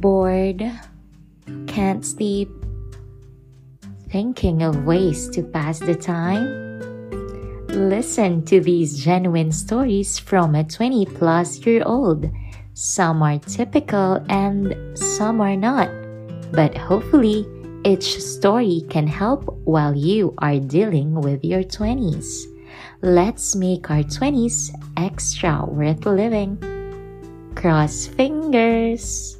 Bored? Can't sleep? Thinking of ways to pass the time? Listen to these genuine stories from a 20 plus year old. Some are typical and some are not. But hopefully, each story can help while you are dealing with your 20s. Let's make our 20s extra worth living. Cross fingers.